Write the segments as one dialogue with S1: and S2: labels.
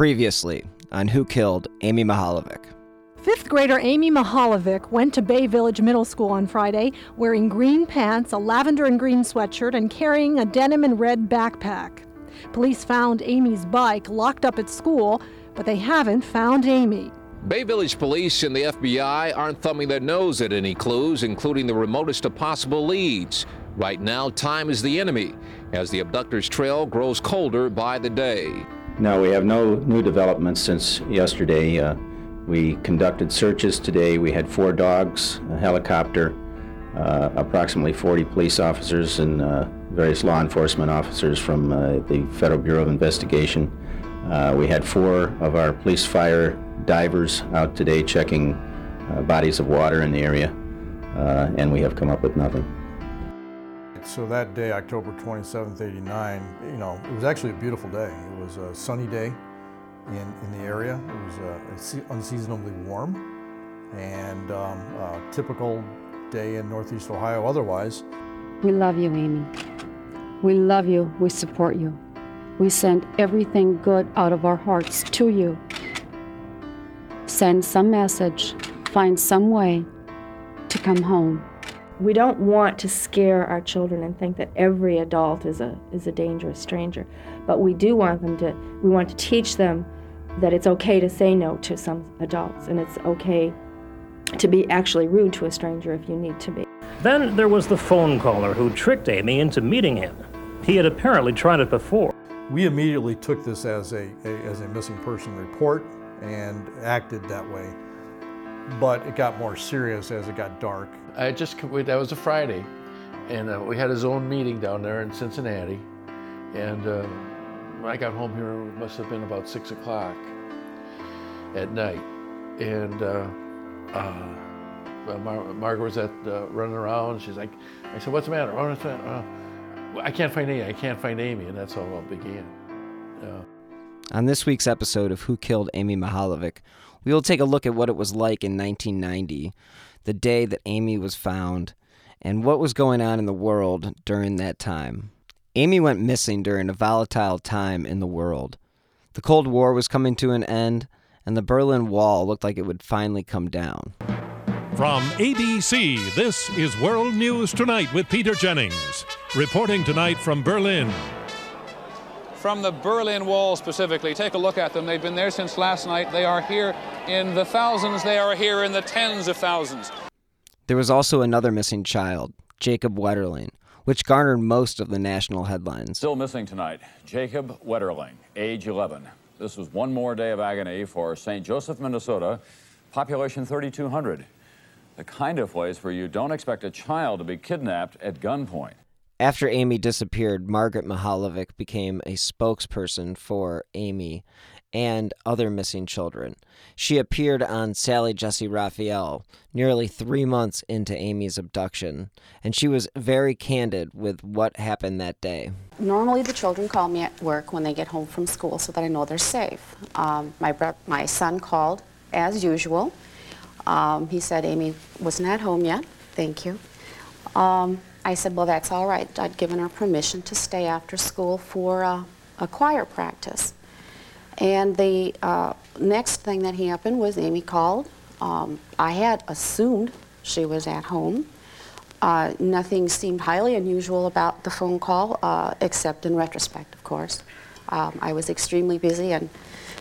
S1: Previously on Who Killed Amy Mihaljevic.
S2: Fifth grader Amy Mihaljevic went to Bay Village Middle School on Friday wearing green pants, a lavender and green sweatshirt, and carrying a denim and red backpack. Police found Amy's bike locked up at school, but they haven't found Amy.
S3: Bay Village police and the FBI aren't thumbing their nose at any clues, including the remotest of possible leads. Right now, time is the enemy as the abductor's trail grows colder by the day.
S4: No, we have no new developments since yesterday. Uh, we conducted searches today. We had four dogs, a helicopter, uh, approximately 40 police officers, and uh, various law enforcement officers from uh, the Federal Bureau of Investigation. Uh, we had four of our police fire divers out today checking uh, bodies of water in the area, and we have come up with nothing.
S5: So that day, October 27th, 89, you know, it was actually a beautiful day. It was a sunny day in, in the area. It was uh, unseasonably warm and um, a typical day in Northeast Ohio otherwise.
S6: We love you, Amy. We love you. We support you. We send everything good out of our hearts to you. Send some message, find some way to come home.
S7: We don't want to scare our children and think that every adult is a is a dangerous stranger, but we do want them to we want to teach them that it's okay to say no to some adults and it's okay to be actually rude to a stranger if you need to be.
S8: Then there was the phone caller who tricked Amy into meeting him. He had apparently tried it before.
S5: We immediately took this as a, a as a missing person report and acted that way. But it got more serious as it got dark.
S9: I just that was a Friday, and uh, we had a zone meeting down there in Cincinnati, and uh, when I got home here, it must have been about six o'clock at night, and uh, uh Mar- Margaret was at uh, running around. She's like, I said, "What's the matter? Oh? Uh, I can't find Amy. I can't find Amy," and that's how it all began.
S1: On this week's episode of Who Killed Amy Mihaljevic, we will take a look at what it was like in 1990, the day that Amy was found, and what was going on in the world during that time. Amy went missing during a volatile time in the world. The Cold War was coming to an end, and the Berlin Wall looked like it would finally come down.
S10: From ABC, this is World News Tonight with Peter Jennings. Reporting tonight from Berlin,
S11: from the Berlin Wall specifically. Take a look at them. They've been there since last night. They are here in the thousands, they are here in the tens of thousands.
S1: There was also another missing child, Jacob Wetterling, which garnered most of the national headlines.
S12: Still missing tonight, Jacob Wetterling, age 11. This was one more day of agony for St. Joseph, Minnesota, population 3,200. The kind of place where you don't expect a child to be kidnapped at gunpoint.
S1: After Amy disappeared, Margaret Mihaljevic became a spokesperson for Amy and other missing children. She appeared on Sally Jessy Raphael nearly three months into Amy's abduction, and she was very candid with what happened that day.
S6: Normally, the children call me at work when they get home from school so that I know they're safe. Um, my, my son called as usual. Um, he said Amy wasn't at home yet. Thank you. Um, I said, well, that's all right. I'd given her permission to stay after school for uh, a choir practice. And the uh, next thing that happened was Amy called. Um, I had assumed she was at home. Uh, nothing seemed highly unusual about the phone call, uh, except in retrospect, of course. Um, I was extremely busy, and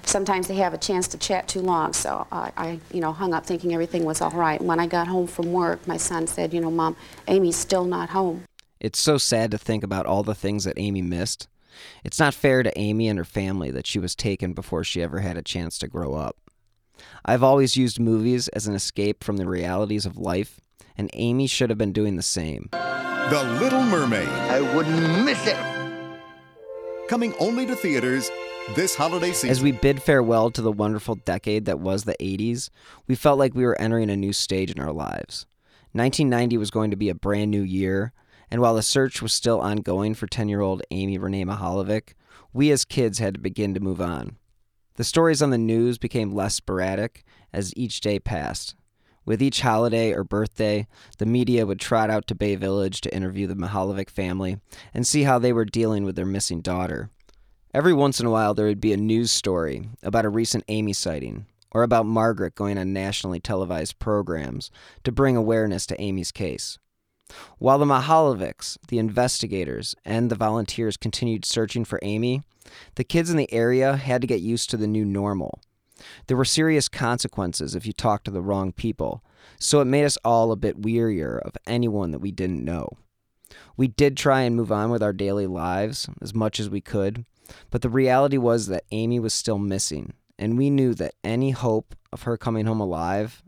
S6: sometimes they have a chance to chat too long, so I, I, you know, hung up thinking everything was all right. When I got home from work, my son said, you know, Mom, Amy's still not home.
S1: It's so sad to think about all the things that Amy missed. It's not fair to Amy and her family that she was taken before she ever had a chance to grow up. I've always used movies as an escape from the realities of life, and Amy should have been doing the same.
S13: The Little Mermaid.
S14: I wouldn't miss it.
S13: Coming only to theaters this holiday season.
S1: As we bid farewell to the wonderful decade that was the 80s, we felt like we were entering a new stage in our lives. 1990 was going to be a brand new year, and while the search was still ongoing for 10 year old Amy Renee Mihaljevic, we as kids had to begin to move on. The stories on the news became less sporadic as each day passed. With each holiday or birthday, the media would trot out to Bay Village to interview the Mihaljevic family and see how they were dealing with their missing daughter. Every once in a while, there would be a news story about a recent Amy sighting or about Margaret going on nationally televised programs to bring awareness to Amy's case. While the Mihaljevics, the investigators, and the volunteers continued searching for Amy, the kids in the area had to get used to the new normal. There were serious consequences if you talked to the wrong people, so it made us all a bit wearier of anyone that we didn't know. We did try and move on with our daily lives as much as we could, but the reality was that Amy was still missing, and we knew that any hope of her coming home alive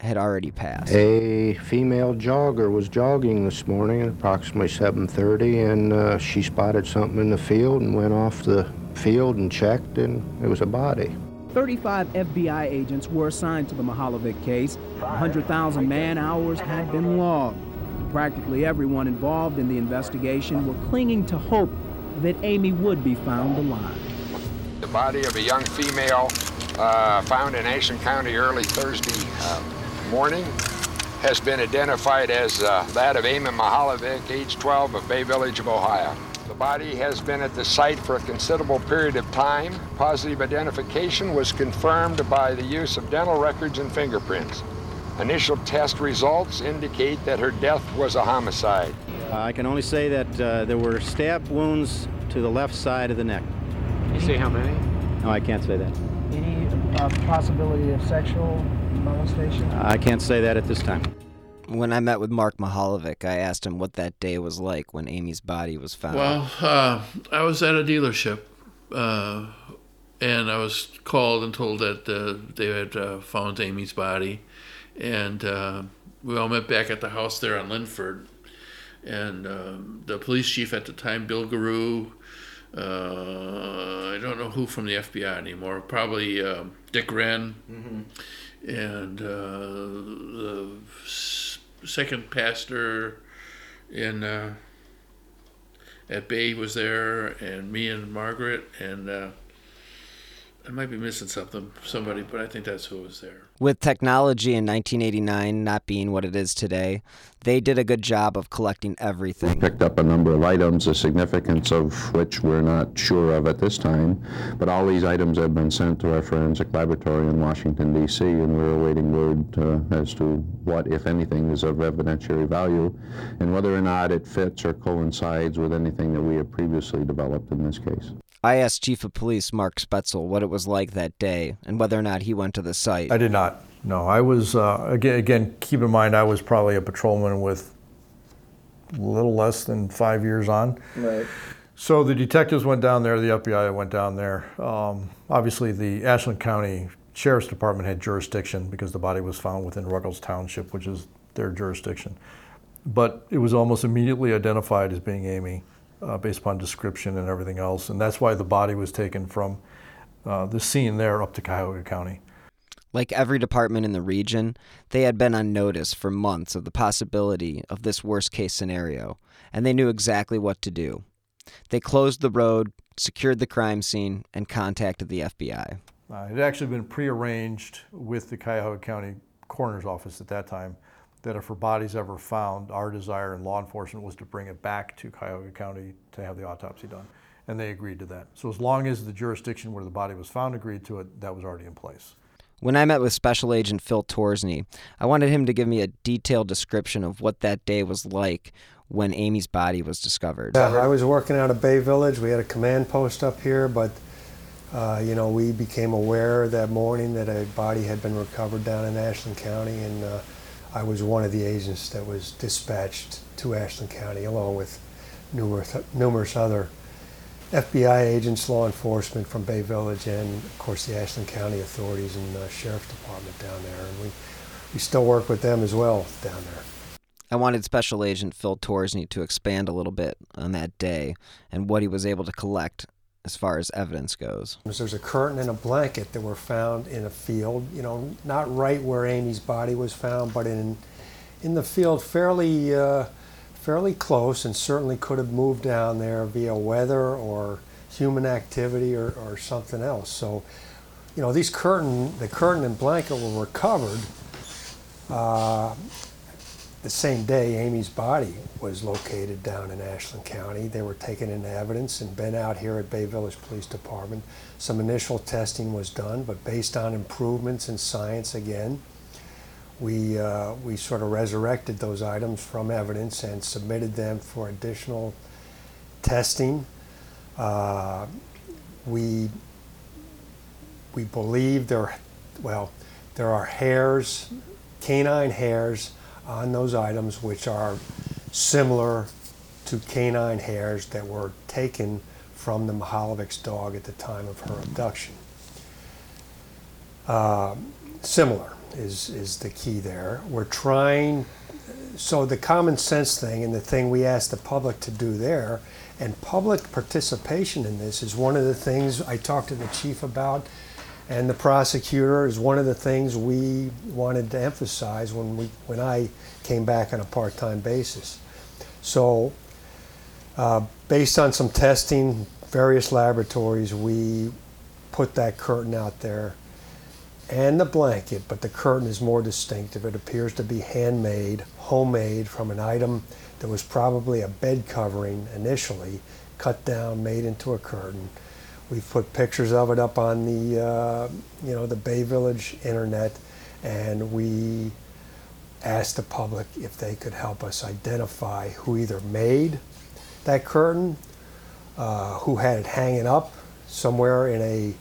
S1: had already passed.
S14: A female jogger was jogging this morning at approximately 7:30, and uh, she spotted something in the field and went off the field and checked, and it was a body.
S15: 35 FBI agents were assigned to the Mihaljevic case. 100,000 man hours had been logged. Practically everyone involved in the investigation were clinging to hope that Amy would be found alive.
S16: The body of a young female uh, found in Ashland County early Thursday uh, morning has been identified as uh, that of Amy Mihaljevic, age 12, of Bay Village of Ohio. The body has been at the site for a considerable period of time. Positive identification was confirmed by the use of dental records and fingerprints. Initial test results indicate that her death was a homicide.
S17: Uh, I can only say that uh, there were stab wounds to the left side of the neck.
S18: You say how many?
S17: No, I can't say that.
S15: Any uh, possibility of sexual molestation?
S17: I can't say that at this time.
S1: When I met with Mark Mihaljevic, I asked him what that day was like when Amy's body was found.
S9: Well, uh, I was at a dealership, uh, and I was called and told that uh, they had uh, found Amy's body, and uh, we all met back at the house there on Linford, and um, the police chief at the time, Bill Garou, uh, I don't know who from the FBI anymore, probably um, Dick Wren,
S18: Mm-hmm.
S9: and the second pastor in uh, at Bay was there, and me and Margaret, and uh, I might be missing something, somebody, but I think that's who was there.
S1: With technology in 1989 not being what it is today, they did a good job of collecting everything.
S19: Picked up a number of items, the significance of which we're not sure of at this time, but all these items have been sent to our forensic laboratory in Washington, D.C., and we're awaiting word uh, as to what, if anything, is of evidentiary value and whether or not it fits or coincides with anything that we have previously developed in this case.
S1: I asked Chief of Police Mark Spetzel what it was like that day and whether or not he went to the site.
S5: I did not. No, I was uh, again. Again, keep in mind I was probably a patrolman with a little less than five years on.
S18: Right.
S5: So the detectives went down there. The FBI went down there. Um, obviously, the Ashland County Sheriff's Department had jurisdiction because the body was found within Ruggles Township, which is their jurisdiction. But it was almost immediately identified as being Amy uh, based upon description and everything else. And that's why the body was taken from uh, the scene there up to Cuyahoga County.
S1: Like every department in the region, they had been on notice for months of the possibility of this worst case scenario, and they knew exactly what to do. They closed the road, secured the crime scene, and contacted the FBI.
S5: Uh, it had actually been prearranged with the Cuyahoga County Coroner's Office at that time that if her body's ever found, our desire in law enforcement was to bring it back to Cuyahoga County to have the autopsy done. And they agreed to that. So as long as the jurisdiction where the body was found agreed to it, that was already in place.
S1: When I met with Special Agent Phil Torsney, I wanted him to give me a detailed description of what that day was like when Amy's body was discovered.
S20: Uh, I was working out of Bay Village. We had a command post up here, but uh, you know, we became aware that morning that a body had been recovered down in Ashland County, and uh, I was one of the agents that was dispatched to Ashland County along with numerous, numerous other FBI agents, law enforcement from Bay Village, and of course the Ashland County authorities and uh, Sheriff's Department down there. And we, we still work with them as well down there.
S1: I wanted Special Agent Phil Torsney to expand a little bit on that day and what he was able to collect as far as evidence goes.
S20: There's a curtain and a blanket that were found in a field, you know, not right where Amy's body was found, but in in the field fairly uh, fairly close and certainly could have moved down there via weather or human activity or, or something else. So, you know, these curtain, the curtain and blanket were recovered uh, the same day Amy's body was located down in Ashland County. They were taken into evidence and been out here at Bay Village Police Department. Some initial testing was done, but based on improvements in science again, we, uh, we sort of resurrected those items from evidence and submitted them for additional testing. Uh, we, we believe there, well, there are hairs, canine hairs on those items which are similar to canine hairs that were taken from the Mihaljevics dog at the time of her abduction. Uh, similar is, is the key there. We're trying, so the common sense thing and the thing we ask the public to do there, and public participation in this is one of the things I talked to the chief about and the prosecutor is one of the things we wanted to emphasize when we when I came back on a part-time basis. So, uh, based on some testing, various laboratories, we put that curtain out there and the blanket, but the curtain is more distinctive. It appears to be handmade, homemade from an item that was probably a bed covering initially, cut down, made into a curtain. We've put pictures of it up on the, uh, you know, the Bay Village internet, and we asked the public if they could help us identify who either made that curtain, uh, who had it hanging up somewhere in a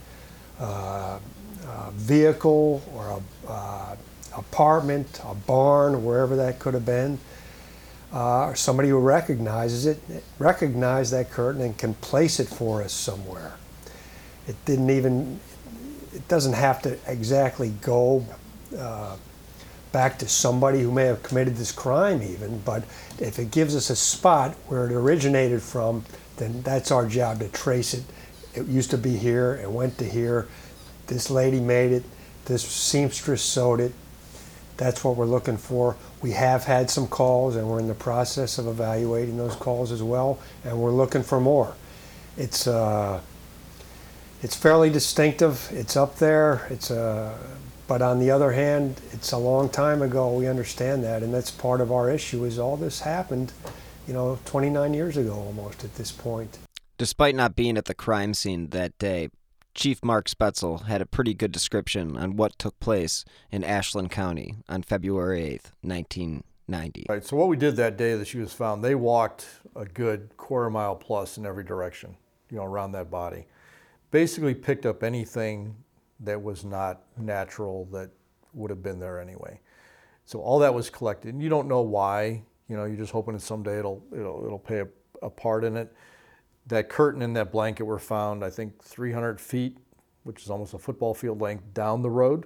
S20: uh, uh vehicle or a uh, apartment, a barn, wherever that could have been. Uh, or somebody who recognizes it, recognize that curtain and can place it for us somewhere it didn't even, it doesn't have to exactly go uh, back to somebody who may have committed this crime even, but if it gives us a spot where it originated from, then that's our job to trace it. It used to be here, it went to here, this lady made it, this seamstress sewed it, that's what we're looking for. We have had some calls and we're in the process of evaluating those calls as well, and we're looking for more. It's, uh, it's fairly distinctive. It's up there. It's a, uh, but on the other hand, it's a long time ago. We understand that, and that's part of our issue. Is all this happened, you know, 29 years ago almost at this point.
S1: Despite not being at the crime scene that day, Chief Mark Spetzel had a pretty good description on what took place in Ashland County on February 8th, 1990.
S5: Right. So what we did that day that she was found, they walked a good quarter mile plus in every direction, you know, around that body basically picked up anything that was not natural that would have been there anyway. So all that was collected. And you don't know why. You know, you're just hoping that someday it'll it'll it'll play a, a part in it. That curtain and that blanket were found, I think, 300 feet, which is almost a football field length down the road,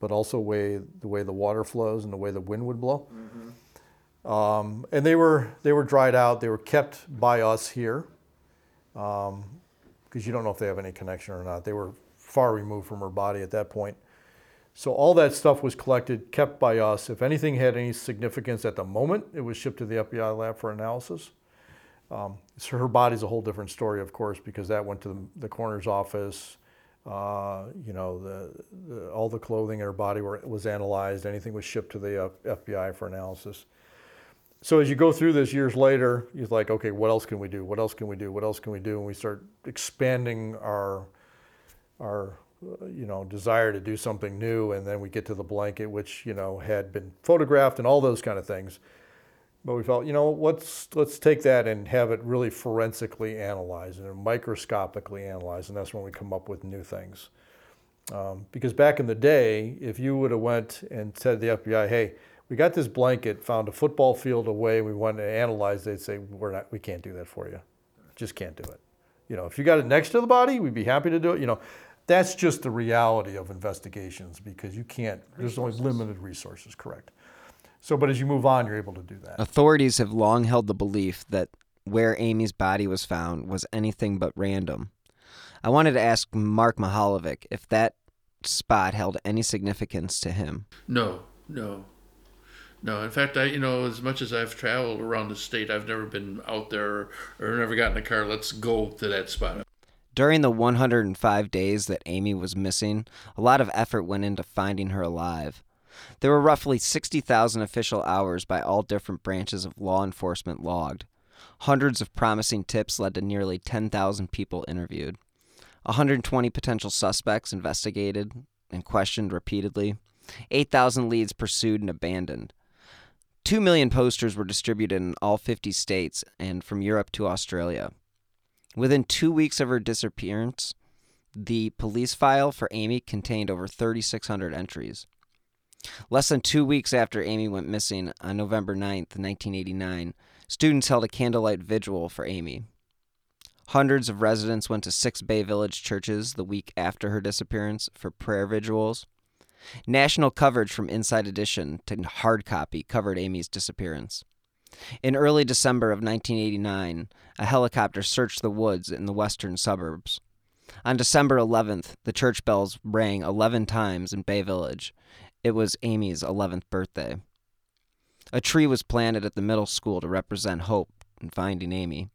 S5: but also way the way the water flows and the way the wind would blow. Mm-hmm. Um, and they were they were dried out. They were kept by us here. Um, because you don't know if they have any connection or not. They were far removed from her body at that point. So all that stuff was collected, kept by us. If anything had any significance at the moment, it was shipped to the FBI lab for analysis. Um, so her body's a whole different story, of course, because that went to the, the coroner's office. Uh, you know, the, the, all the clothing in her body were, was analyzed. Anything was shipped to the uh, FBI for analysis so as you go through this years later, you're like, okay, what else can we do? What else can we do? What else can we do? And we start expanding our our uh, you know desire to do something new, and then we get to the blanket, which you know had been photographed and all those kind of things. But we felt, you know, let's let's take that and have it really forensically analyzed and microscopically analyzed, and that's when we come up with new things. Um, because back in the day, if you would have went and said to the FBI, hey, we got this blanket found a football field away. We wanted to analyze. They'd say, "We're not. We can't do that for you. Just can't do it." You know, if you got it next to the body, we'd be happy to do it. You know, that's just the reality of investigations because you can't. There's only limited resources. Correct. So, but as you move on, you're able to do that.
S1: Authorities have long held the belief that where Amy's body was found was anything but random. I wanted to ask Mark Mihaljevic if that spot held any significance to him.
S9: No, no. No, in fact, I you know as much as I've traveled around the state, I've never been out there or never gotten a car. Let's go to that spot.
S1: During the 105 days that Amy was missing, a lot of effort went into finding her alive. There were roughly 60,000 official hours by all different branches of law enforcement logged. Hundreds of promising tips led to nearly 10,000 people interviewed. 120 potential suspects investigated and questioned repeatedly. 8,000 leads pursued and abandoned. Two million posters were distributed in all 50 states and from Europe to Australia. Within two weeks of her disappearance, the police file for Amy contained over 3,600 entries. Less than two weeks after Amy went missing on November 9th, 1989, students held a candlelight vigil for Amy. Hundreds of residents went to six Bay Village churches the week after her disappearance for prayer vigils. National coverage from Inside Edition to hard copy covered Amy's disappearance. In early December of 1989, a helicopter searched the woods in the western suburbs. On December 11th, the church bells rang 11 times in Bay Village. It was Amy's 11th birthday. A tree was planted at the middle school to represent hope in finding Amy.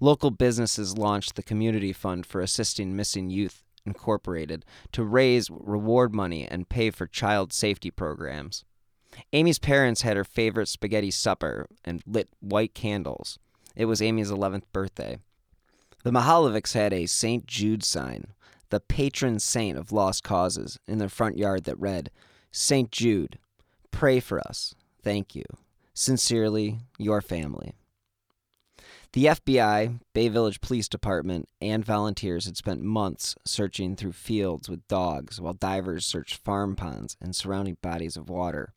S1: Local businesses launched the Community Fund for Assisting Missing Youth Incorporated to raise reward money and pay for child safety programs. Amy's parents had her favorite spaghetti supper and lit white candles. It was Amy's 11th birthday. The Mihaljevics had a St. Jude sign, the patron saint of lost causes, in their front yard that read, St. Jude, pray for us. Thank you. Sincerely, your family. The FBI, Bay Village Police Department, and volunteers had spent months searching through fields with dogs while divers searched farm ponds and surrounding bodies of water.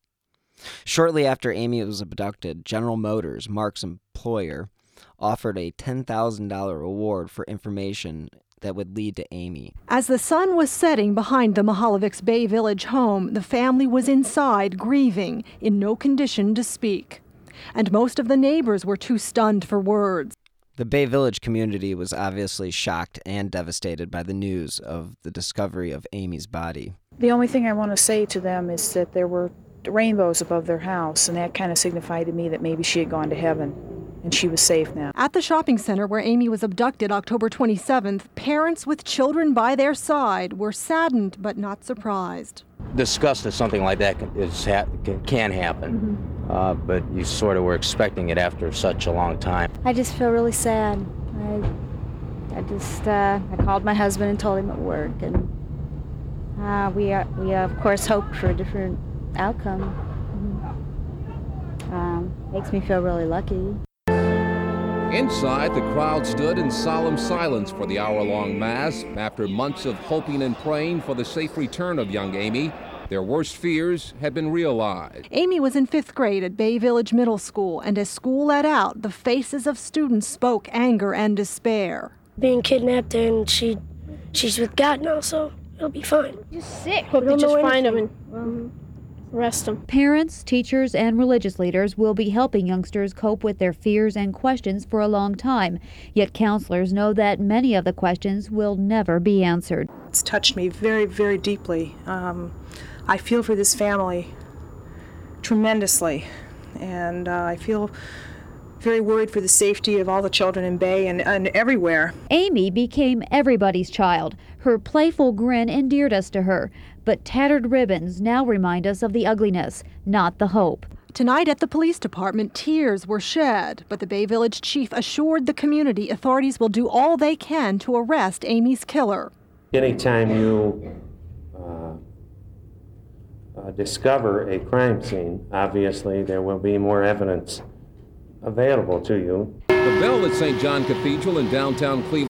S1: Shortly after Amy was abducted, General Motors, Mark's employer, offered a $10,000 reward for information that would lead to Amy.
S2: As the sun was setting behind the Mihaljevics Bay Village home, the family was inside grieving, in no condition to speak and most of the neighbors were too stunned for words.
S1: The Bay Village community was obviously shocked and devastated by the news of the discovery of Amy's body.
S21: The only thing I want to say to them is that there were rainbows above their house, and that kind of signified to me that maybe she had gone to heaven and she was safe now.
S2: At the shopping center where Amy was abducted October 27th, parents with children by their side were saddened but not surprised.
S22: Disgust that something like that can, is ha- can happen. Mm-hmm uh, but you sort of were expecting it after such a long time.
S23: I just feel really sad. I, I just, uh, I called my husband and told him at work, and uh, we, are, we of course hoped for a different outcome. Mm-hmm. Um, makes me feel really lucky.
S3: Inside, the crowd stood in solemn silence for the hour long Mass after months of hoping and praying for the safe return of young Amy. Their worst fears had been realized.
S2: Amy was in fifth grade at Bay Village Middle School, and as school let out, the faces of students spoke anger and despair.
S24: Being kidnapped, and she, she's with God now, so it'll be fine.
S23: Just sick.
S24: Hope they just find him and um, arrest him.
S25: Parents, teachers, and religious leaders will be helping youngsters cope with their fears and questions for a long time. Yet counselors know that many of the questions will never be answered.
S21: It's touched me very, very deeply. Um, I feel for this family tremendously, and uh, I feel very worried for the safety of all the children in Bay and, and everywhere.
S25: Amy became everybody's child. Her playful grin endeared us to her, but tattered ribbons now remind us of the ugliness, not the hope.
S2: Tonight at the police department, tears were shed, but the Bay Village chief assured the community authorities will do all they can to arrest Amy's killer.
S26: Anytime you uh, Uh, discover a crime scene, obviously there will be more evidence available to you.
S3: The bell at St. John Cathedral in downtown Cleveland.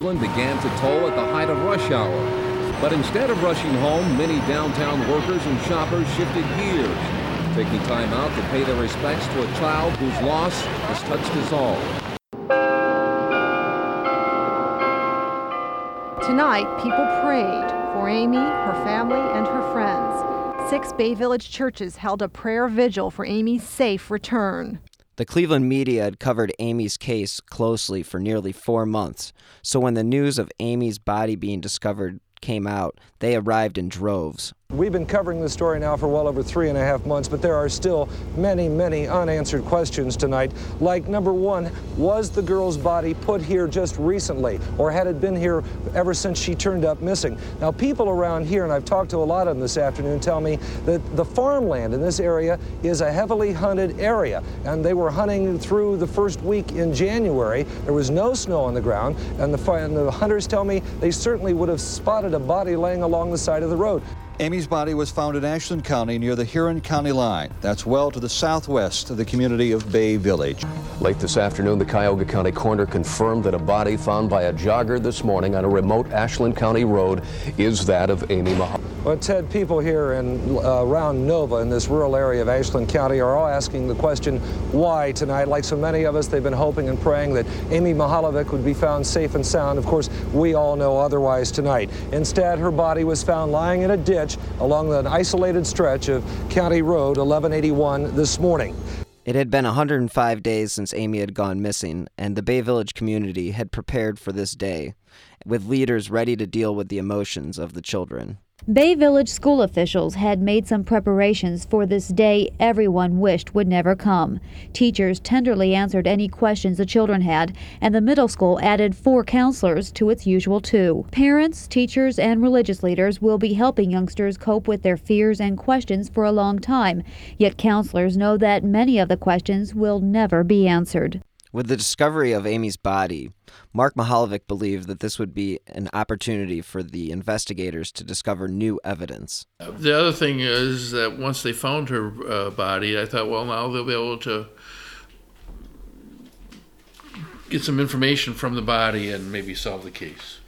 S3: Began to toll at the height of rush hour. But instead of rushing home, many downtown workers and shoppers shifted gears, taking time out to pay their respects to a child whose loss has touched us all.
S2: Tonight, people prayed for Amy, her family, and her friends. Six Bay Village churches held a prayer vigil for Amy's safe return.
S1: The Cleveland media had covered Amy's case closely for nearly four months, so when the news of Amy's body being discovered came out, they arrived in droves.
S27: We've been covering this story now for well over three and a half months, but there are still many, many unanswered questions tonight. Like, number one, was the girl's body put here just recently, or had it been here ever since she turned up missing? Now, people around here, and I've talked to a lot of them this afternoon, tell me that the farmland in this area is a heavily hunted area, and they were hunting through the first week in January. There was no snow on the ground, and the, and the hunters tell me they certainly would have spotted a body laying along the side of the road.
S28: Amy's body was found in Ashland County near the Huron County line. That's well to the southwest of the community of Bay Village.
S29: Late this afternoon, the Cuyahoga County coroner confirmed that a body found by a jogger this morning on a remote Ashland County road is that of Amy Mahal.
S27: Well, Ted, people here in uh, around Nova in this rural area of Ashland County are all asking the question, why tonight? Like so many of us, they've been hoping and praying that Amy Mihaljevic would be found safe and sound. Of course, we all know otherwise tonight. Instead, her body was found lying in a ditch along an isolated stretch of County Road 1181 this morning.
S1: It had been 105 days since Amy had gone missing, and the Bay Village community had prepared for this day, with leaders ready to deal with the emotions of the children.
S25: Bay Village school officials had made some preparations for this day everyone wished would never come. Teachers tenderly answered any questions the children had, and the middle school added four counselors to its usual two. Parents, teachers, and religious leaders will be helping youngsters cope with their fears and questions for a long time, yet counselors know that many of the questions will never be answered.
S1: With the discovery of Amy's body, Mark Mihaljevic believed that this would be an opportunity for the investigators to discover new evidence.
S9: The other thing is that once they found her uh, body, I thought, well, now they'll be able to get some information from the body and maybe solve the case.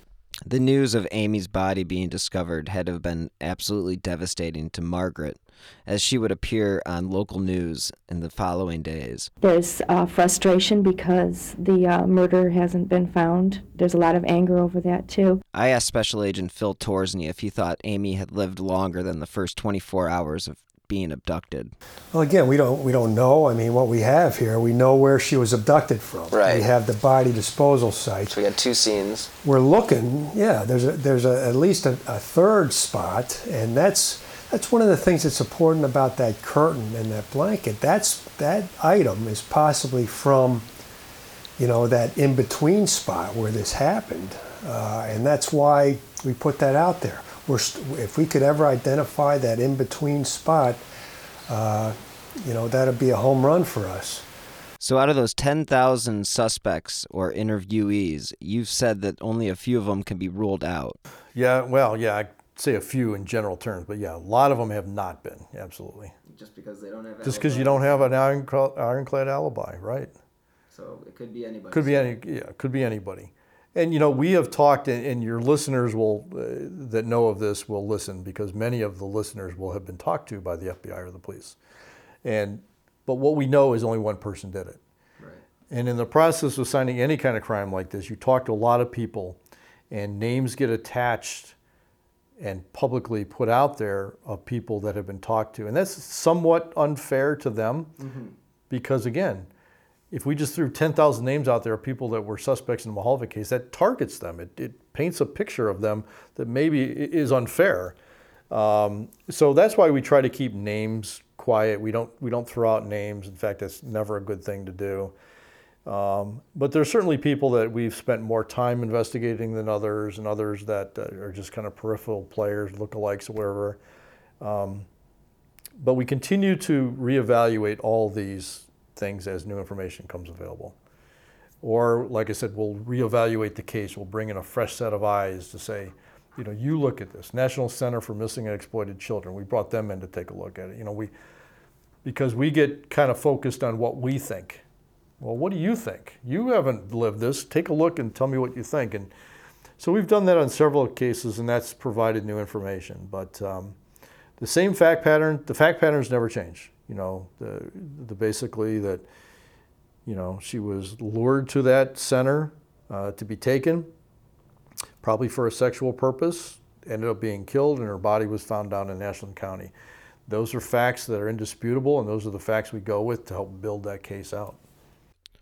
S1: The news of Amy's body being discovered had to have been absolutely devastating to Margaret, as she would appear on local news in the following days.
S30: There's uh, frustration because the uh, murder hasn't been found. There's a lot of anger over that, too.
S1: I asked Special Agent Phil Torsney if he thought Amy had lived longer than the first 24 hours of being abducted.
S20: Well, again, we don't we don't know. I mean, what we have here, we know where she was abducted from.
S1: Right.
S20: We have the body disposal site.
S1: So we had two scenes.
S20: We're looking. Yeah, there's a, there's a, at least a, a third spot, and that's that's one of the things that's important about that curtain and that blanket. That's that item is possibly from, you know, that in between spot where this happened, uh, and that's why we put that out there. We're st- if we could ever identify that in between spot, uh, you know, that'd be a home run for us.
S1: So, out of those 10,000 suspects or interviewees, you've said that only a few of them can be ruled out.
S5: Yeah, well, yeah, I say a few in general terms, but yeah, a lot of them have not been, absolutely.
S1: Just because they don't have
S5: Just because you don't have an ironclad, ironclad alibi, right?
S1: So, it could be anybody.
S5: Could be any, yeah, could be anybody. And you know, we have talked, and, and your listeners will uh, that know of this will listen because many of the listeners will have been talked to by the FBI or the police. And but what we know is only one person did it.
S1: Right.
S5: And in the process of signing any kind of crime like this, you talk to a lot of people, and names get attached and publicly put out there of people that have been talked to, and that's somewhat unfair to them
S1: Mm-hmm.
S5: because again if we just threw 10,000 names out there of people that were suspects in the Mihaljevic case, that targets them. It, it paints a picture of them that maybe is unfair. Um, so that's why we try to keep names quiet. We don't, we don't throw out names. In fact, that's never a good thing to do. Um, but there's certainly people that we've spent more time investigating than others, and others that uh, are just kind of peripheral players, lookalikes, or whatever. Um, but we continue to reevaluate all these things as new information comes available. Or, like I said, we'll reevaluate the case. We'll bring in a fresh set of eyes to say, you know, you look at this. National Center for Missing and Exploited Children. We brought them in to take a look at it. You know, we because we get kind of focused on what we think. Well, what do you think? You haven't lived this. Take a look and tell me what you think. And So we've done that on several cases, and that's provided new information. But um, the same fact pattern, the fact patterns never change. You know, the, the basically that, you know, she was lured to that center uh, to be taken, probably for a sexual purpose, ended up being killed, and her body was found down in Ashland County. Those are facts that are indisputable, and those are the facts we go with to help build that case out.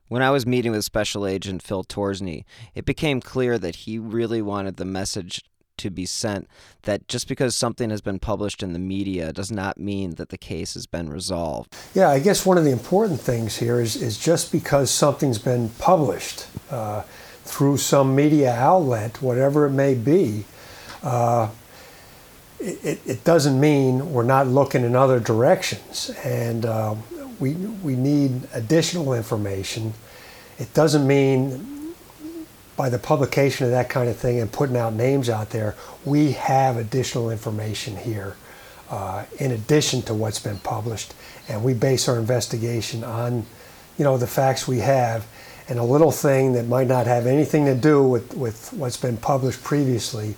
S1: When I was meeting with Special Agent Phil Torsney, it became clear that he really wanted the message to be sent that just because something has been published in the media does not mean that the case has been resolved.
S20: Yeah, I guess one of the important things here is, is just because something's been published uh, through some media outlet, whatever it may be, uh, it, it, doesn't mean we're not looking in other directions. And uh, we, we need additional information. It doesn't mean by the publication of that kind of thing and putting out names out there, we have additional information here uh, in addition to what's been published. And we base our investigation on, you know, the facts we have. And a little thing that might not have anything to do with, with what's been published previously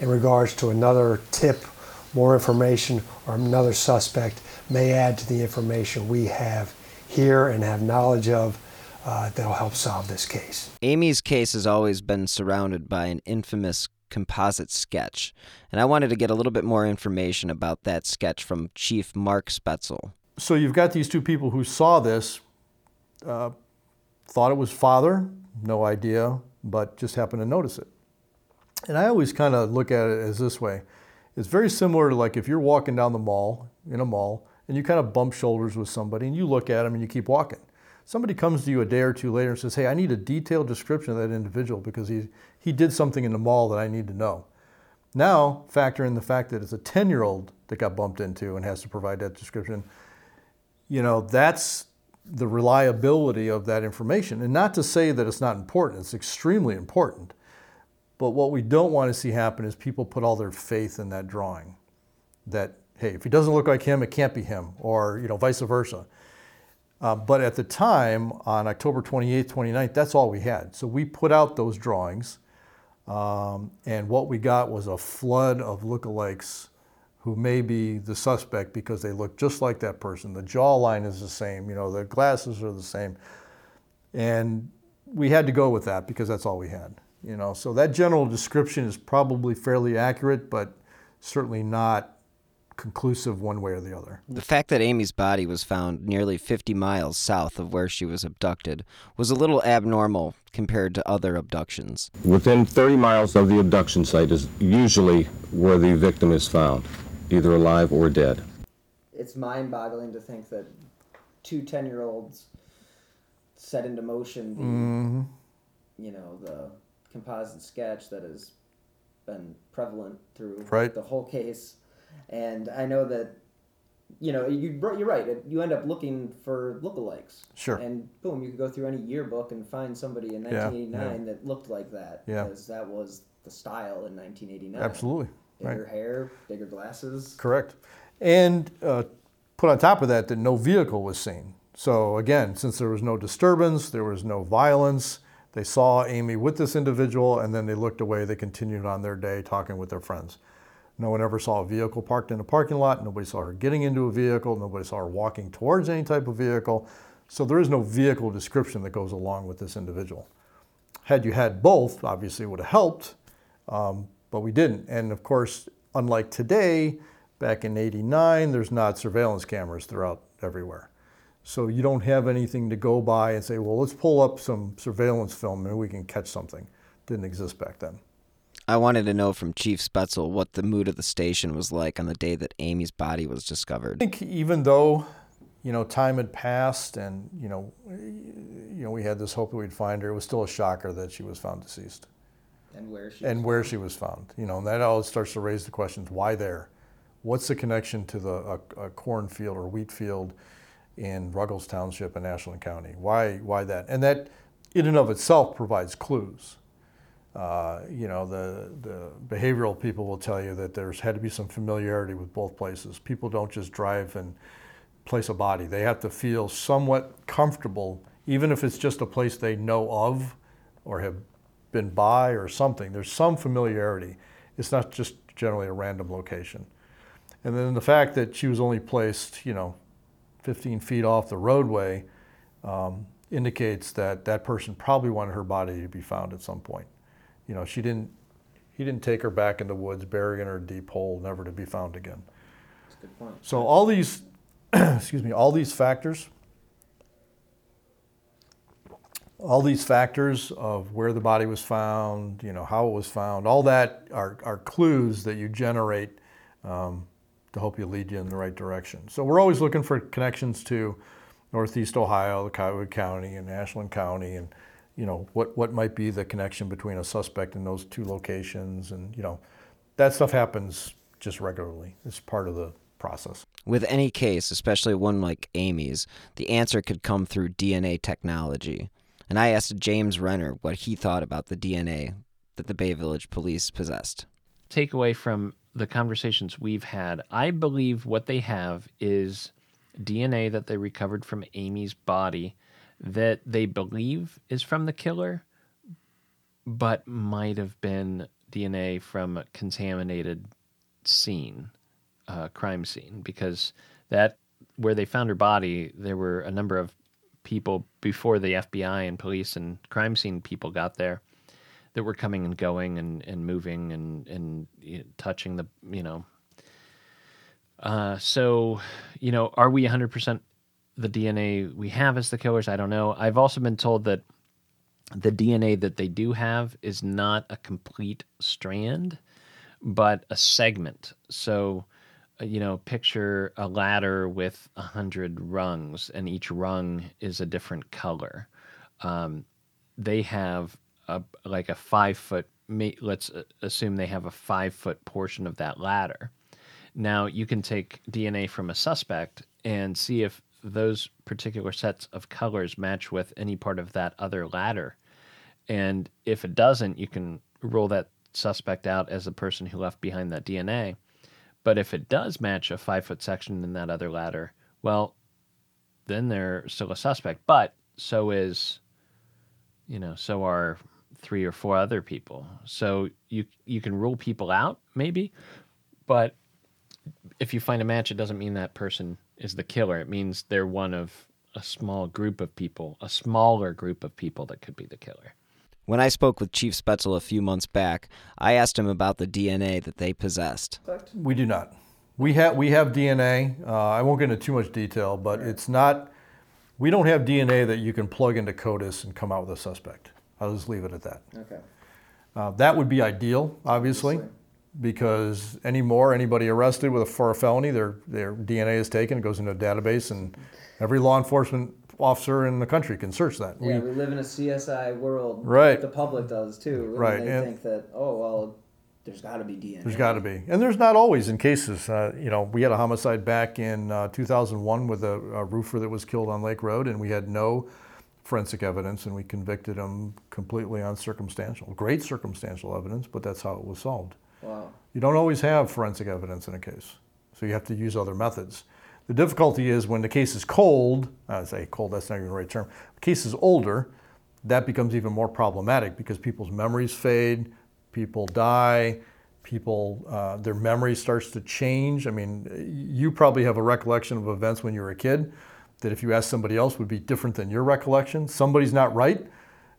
S20: in regards to another tip, more information, or another suspect may add to the information we have here and have knowledge of uh, that'll help solve this case.
S1: Amy's case has always been surrounded by an infamous composite sketch, and I wanted to get a little bit more information about that sketch from Chief Mark Spetzel.
S5: So you've got these two people who saw this, uh, thought it was father, no idea, but just happened to notice it. And I always kind of look at it as this way. It's very similar to like if you're walking down the mall, in a mall, and you kind of bump shoulders with somebody and you look at them and you keep walking. Somebody comes to you a day or two later and says, Hey, I need a detailed description of that individual because he, he did something in the mall that I need to know. Now, factor in the fact that it's a 10 year old that got bumped into and has to provide that description. You know, that's the reliability of that information. And not to say that it's not important, it's extremely important. But what we don't want to see happen is people put all their faith in that drawing. That, hey, if he doesn't look like him, it can't be him, or, you know, vice versa. Uh, but at the time, on October 28th, 29th, that's all we had. So we put out those drawings, um, and what we got was a flood of lookalikes who may be the suspect because they look just like that person. The jawline is the same, you know, the glasses are the same. And we had to go with that because that's all we had. You know, so that general description is probably fairly accurate, but certainly not conclusive one way or the other.
S1: The fact that Amy's body was found nearly 50 miles south of where she was abducted was a little abnormal compared to other abductions.
S19: Within 30 miles of the abduction site is usually where the victim is found, either alive or dead.
S1: It's mind boggling to think that two 10 year olds set into motion the, mm-hmm. you know, the composite sketch that has been prevalent through
S5: right.
S1: the whole case. And I know that, you know, you, you're right. You end up looking for lookalikes.
S5: Sure.
S1: And boom, you could go through any yearbook and find somebody in 1989 yeah, yeah. that looked like that.
S5: Yeah.
S1: Because that was the style in 1989.
S5: Absolutely.
S1: Bigger
S5: right.
S1: hair, bigger glasses.
S5: Correct. And uh, put on top of that, that no vehicle was seen. So again, since there was no disturbance, there was no violence, they saw Amy with this individual and then they looked away. They continued on their day talking with their friends. No one ever saw a vehicle parked in a parking lot. Nobody saw her getting into a vehicle. Nobody saw her walking towards any type of vehicle. So there is no vehicle description that goes along with this individual. Had you had both, obviously it would have helped, um, but we didn't. And of course, unlike today, back in 89, there's not surveillance cameras throughout everywhere. So you don't have anything to go by and say, well, let's pull up some surveillance film and we can catch something. Didn't exist back then.
S1: I wanted to know from Chief Spetzel what the mood of the station was like on the day that Amy's body was discovered.
S5: I think even though, you know, time had passed and, you know, you know, we had this hope that we'd find her, it was still a shocker that she was found deceased.
S1: And where she
S5: And where found. she was found. You know, and that always starts to raise the questions, why there? What's the connection to the a, a cornfield or wheat field? in Ruggles Township in Ashland County. Why, why that? And that in and of itself provides clues. Uh, you know, the, the behavioral people will tell you that there's had to be some familiarity with both places. People don't just drive and place a body. They have to feel somewhat comfortable, even if it's just a place they know of or have been by or something. There's some familiarity. It's not just generally a random location. And then the fact that she was only placed, you know, 15 feet off the roadway um, indicates that that person probably wanted her body to be found at some point. You know, she didn't, he didn't take her back in the woods, burying her in deep hole, never to be found again.
S1: That's a good point.
S5: So all these, excuse me, all these factors, all these factors of where the body was found, you know, how it was found, all that are, are clues that you generate um, to help you lead you in the right direction. So we're always looking for connections to Northeast Ohio, the Cuyahoga County, and Ashland County, and you know what what might be the connection between a suspect in those two locations, and you know that stuff happens just regularly. It's part of the process.
S1: With any case, especially one like Amy's, the answer could come through DNA technology. And I asked James Renner what he thought about the DNA that the Bay Village police possessed.
S18: Takeaway from the conversations we've had, I believe what they have is DNA that they recovered from Amy's body that they believe is from the killer, but might have been DNA from a contaminated scene, uh, crime scene, because that where they found her body, there were a number of people before the FBI and police and crime scene people got there that were coming and going and, and moving and, and you know, touching the, you know. Uh, so, you know, are we 100% the DNA we have as the killers? I don't know. I've also been told that the DNA that they do have is not a complete strand, but a segment. So, uh, you know, picture a ladder with a hundred rungs, and each rung is a different color. Um, they have a like a five foot. Let's uh, assume they have a five foot portion of that ladder. Now you can take DNA from a suspect and see if those particular sets of colors match with any part of that other ladder. And if it doesn't, you can rule that suspect out as the person who left behind that DNA. But if it does match a five foot section in that other ladder, well, then they're still a suspect. But so is, you know, so are three or four other people. So you you can rule people out maybe, but if you find a match, it doesn't mean that person is the killer. It means they're one of a small group of people, a smaller group of people that could be the killer.
S1: When I spoke with Chief Spaetzel a few months back, I asked him about the DNA that they possessed.
S5: We do not. We have we have DNA. Uh, I won't get into too much detail, but it's not. We don't have DNA that you can plug into CODIS and come out with a suspect. I'll just leave it at that.
S1: Okay.
S5: Uh, that would be ideal, obviously, because anymore anybody arrested with a, for a felony, their their DNA is taken, it goes into a database, and every law enforcement officer in the country can search that.
S1: Yeah, we, we live in a CSI world.
S5: Right.
S1: The public does too.
S5: Right.
S1: And they
S5: and
S1: think that oh well, there's got to be DNA.
S5: There's got to be, and there's not always in cases. Uh, you know, we had a homicide back in uh, 2001 with a, a roofer that was killed on Lake Road, and we had no forensic evidence, and we convicted him completely on circumstantial, great circumstantial evidence, but that's how it was solved.
S1: Wow.
S5: You don't always have forensic evidence in a case, so you have to use other methods. The difficulty is when the case is cold, I say cold, that's not even the right term, the case is older, that becomes even more problematic because people's memories fade, people die, people, uh, their memory starts to change. I mean, you probably have a recollection of events when you were a kid that if you ask somebody else would be different than your recollection. Somebody's not right,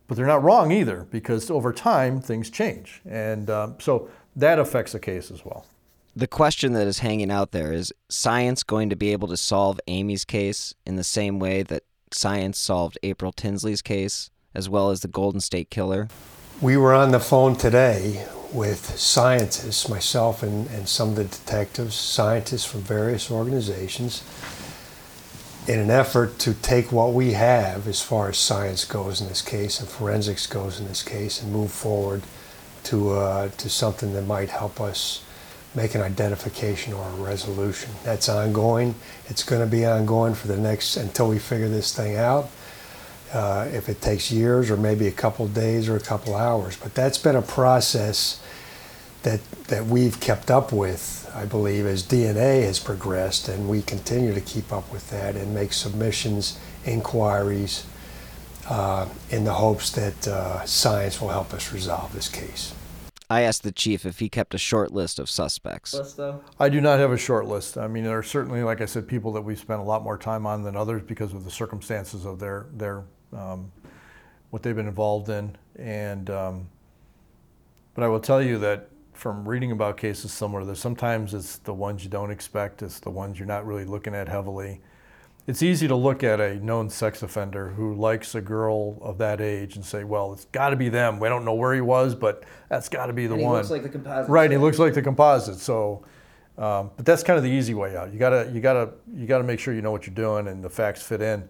S5: but they're not wrong either because over time things change. And um, so that affects the case as well.
S1: The question that is hanging out there is science going to be able to solve Amy's case in the same way that science solved April Tinsley's case, as well as the Golden State Killer?
S20: We were on the phone today with scientists, myself and, and some of the detectives, scientists from various organizations, in an effort to take what we have as far as science goes in this case and forensics goes in this case and move forward to, uh, to something that might help us make an identification or a resolution. That's ongoing. It's going to be ongoing for the next until we figure this thing out. Uh, if it takes years or maybe a couple days or a couple hours, but that's been a process that that we've kept up with, I believe, as DNA has progressed, and we continue to keep up with that and make submissions, inquiries, uh, in the hopes that uh, science will help us resolve this case.
S1: I asked the chief if he kept a short list of suspects.
S5: I do not have a short list. I mean, there are certainly, like I said, people that we spent a lot more time on than others because of the circumstances of their their um, what they've been involved in. And um, but I will tell you that from reading about cases similar to this, sometimes it's the ones you don't expect. It's the ones you're not really looking at heavily. It's easy to look at a known sex offender who likes a girl of that age and say, "Well, it's got to be them. We don't know where he was, but that's got to be the
S31: And he
S5: one."
S31: looks like the composite.
S5: Right, he looks like the composite. So, um, but that's kind of the easy way out. You gotta, you gotta, you gotta make sure you know what you're doing and the facts fit in.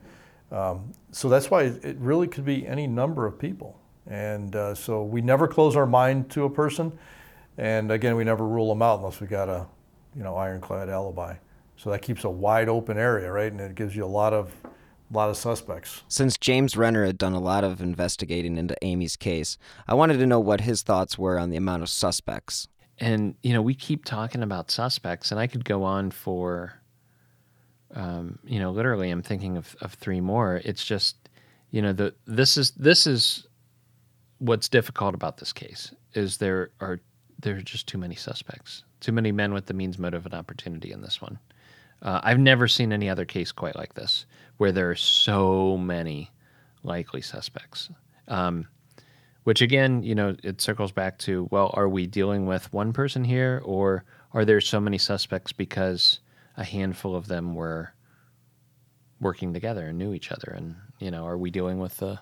S5: Um, so that's why it really could be any number of people. And uh, so we never close our mind to a person. And again, we never rule them out unless we got a, you know, ironclad alibi. So that keeps a wide open area, right? And it gives you a lot of, lot of suspects.
S1: Since James Renner had done a lot of investigating into Amy's case, I wanted to know what his thoughts were on the amount of suspects.
S18: And you know, we keep talking about suspects, and I could go on for, um, you know, literally, I'm thinking of, of three more. It's just, you know, the this is this is what's difficult about this case is there are there are just too many suspects, too many men with the means, motive, and opportunity in this one. Uh, I've never seen any other case quite like this, where there are so many likely suspects. Um, which again, you know, it circles back to well, are we dealing with one person here, or are there so many suspects because a handful of them were working together and knew each other, and you know, are we dealing with a,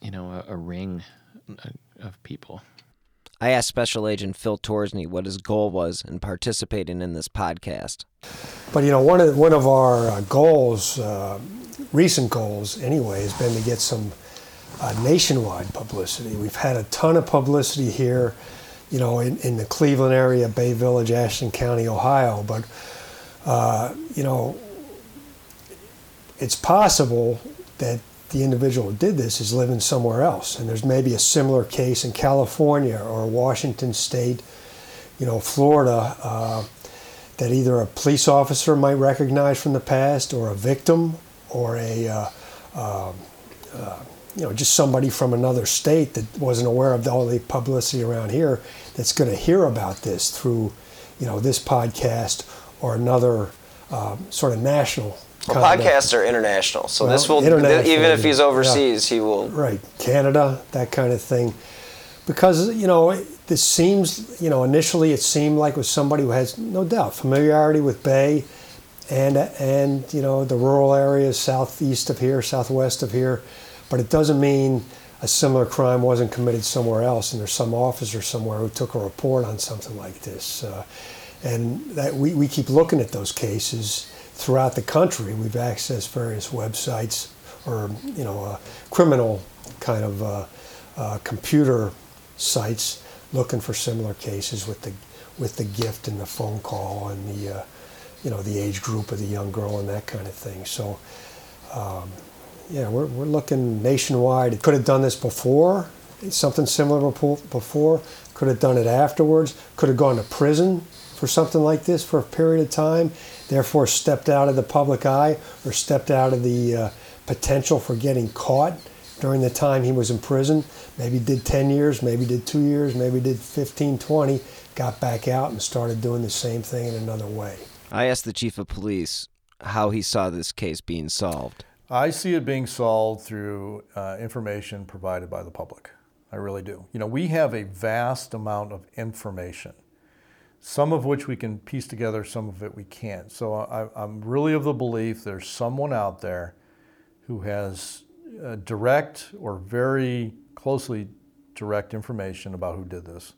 S18: you know, a, a ring uh, of people?
S1: I asked Special Agent Phil Torsney what his goal was in participating in this podcast.
S20: But you know, one of one of our uh, goals, uh, recent goals anyway, has been to get some uh, nationwide publicity. We've had a ton of publicity here, you know, in, in the Cleveland area, Bay Village, Ashland County, Ohio. But uh, you know, it's possible that the individual who did this is living somewhere else, and there's maybe a similar case in California or Washington State, you know, Florida, uh, that either a police officer might recognize from the past, or a victim, or a uh, uh, uh, you know just somebody from another state that wasn't aware of all the publicity around here that's going to hear about this through you know this podcast or another uh, sort of national
S1: Well, podcasts are international, so
S20: well,
S1: this will even if he's
S20: yeah.
S1: overseas, he will.
S20: right Canada that kind of thing because you know this seems you know initially it seemed like it was somebody who has no doubt familiarity with Bay and and you know the rural areas southeast of here southwest of here but it doesn't mean a similar crime wasn't committed somewhere else and there's some officer somewhere who took a report on something like this uh, and that we, we keep looking at those cases throughout the country we've accessed various websites or you know uh, criminal kind of uh, uh, computer sites looking for similar cases with the with the gift and the phone call and the uh, you know the age group of the young girl and that kind of thing. So um, yeah, we're, we're looking nationwide. Could have done this before, something similar before. Could have done it afterwards. Could have gone to prison for something like this for a period of time. Therefore, stepped out of the public eye or stepped out of the uh, potential for getting caught during the time he was in prison. Maybe did 10 years, maybe did two years, maybe did 15, 20, got back out and started doing the same thing in another way.
S1: I asked the chief of police how he saw this case being solved.
S5: I see it being solved through uh, information provided by the public. I really do. You know, we have a vast amount of information, some of which we can piece together, some of it we can't. So I, I'm really of the belief there's someone out there who has uh, direct or very closely direct information about who did this.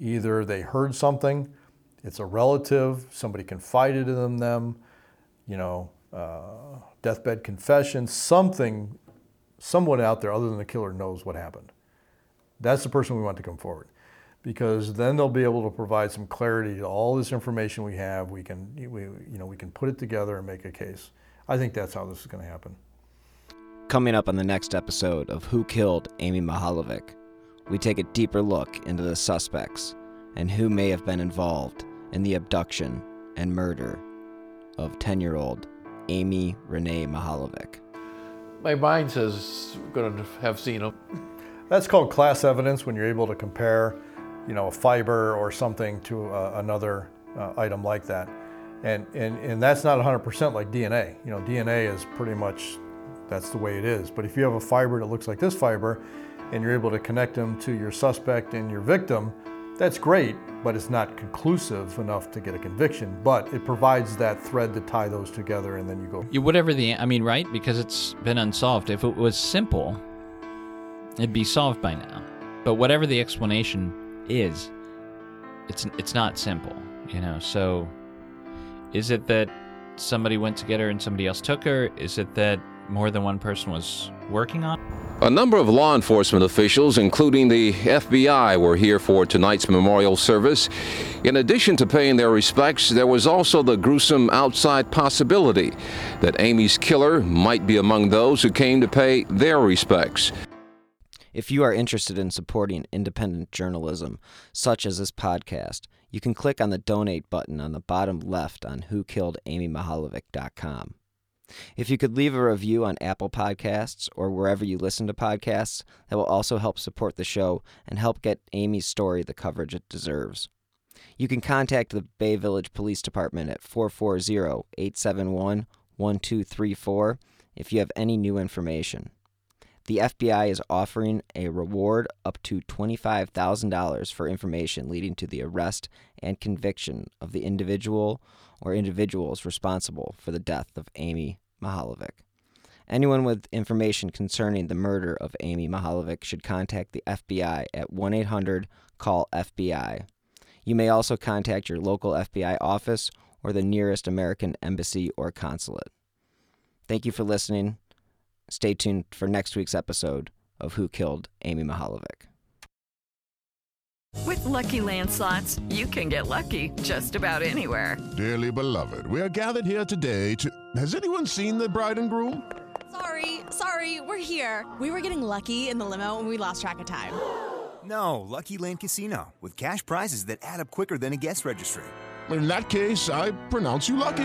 S5: Either they heard something, it's a relative, somebody confided in them, you know, uh, deathbed confession, something, someone out there other than the killer knows what happened. That's the person we want to come forward because then they'll be able to provide some clarity to all this information we have. We can, we, you know, we can put it together and make a case. I think that's how this is going to happen.
S1: Coming up on the next episode of Who Killed Amy Mihaljevic, we take a deeper look into the suspects and who may have been involved in the abduction and murder of 10 year old Amy Renee Mihaljevic.
S9: my mind says going to have seen them.
S5: That's called class evidence when you're able to compare, you know, a fiber or something to uh, another uh, item like that. And, and, and that's not 100% like DNA. You know, DNA is pretty much, that's the way it is. But if you have a fiber that looks like this fiber and you're able to connect them to your suspect and your victim, that's great, but it's not conclusive enough to get a conviction. But it provides that thread to tie those together and then you go.
S31: You, whatever the, I mean, right? Because it's been unsolved. If it was simple, it'd be solved by now. But whatever the explanation is, it's it's not simple, you know. So, is it that somebody went to get her and somebody else took her? Is it that more than one person was working on?
S3: A number of law enforcement officials, including the FBI, were here for tonight's memorial service. In addition to paying their respects, there was also the gruesome outside possibility that Amy's killer might be among those who came to pay their respects.
S1: If you are interested in supporting independent journalism, such as this podcast, you can click on the donate button on the bottom left on whokilledamymahalovic.com. If you could leave a review on Apple Podcasts or wherever you listen to podcasts, that will also help support the show and help get Amy's story the coverage it deserves. You can contact the Bay Village Police Department at 440 871 1234 if you have any new information. The FBI is offering a reward up to $25,000 for information leading to the arrest and conviction of the individual or individuals responsible for the death of Amy Mihaljevic. Anyone with information concerning the murder of Amy Mihaljevic should contact the FBI at 1 800 CALL FBI. You may also contact your local FBI office or the nearest American embassy or consulate. Thank you for listening. Stay tuned for next week's episode of Who Killed Amy Mihaljevic.
S32: With Lucky Land slots, you can get lucky just about anywhere.
S33: Dearly beloved, we are gathered here today to. Has anyone seen the bride and groom?
S34: Sorry, sorry, we're here. We were getting lucky in the limo and we lost track of time.
S35: No, Lucky Land Casino, with cash prizes that add up quicker than a guest registry.
S33: In that case, I pronounce you lucky.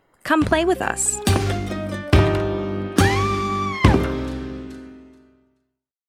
S36: Come play with us.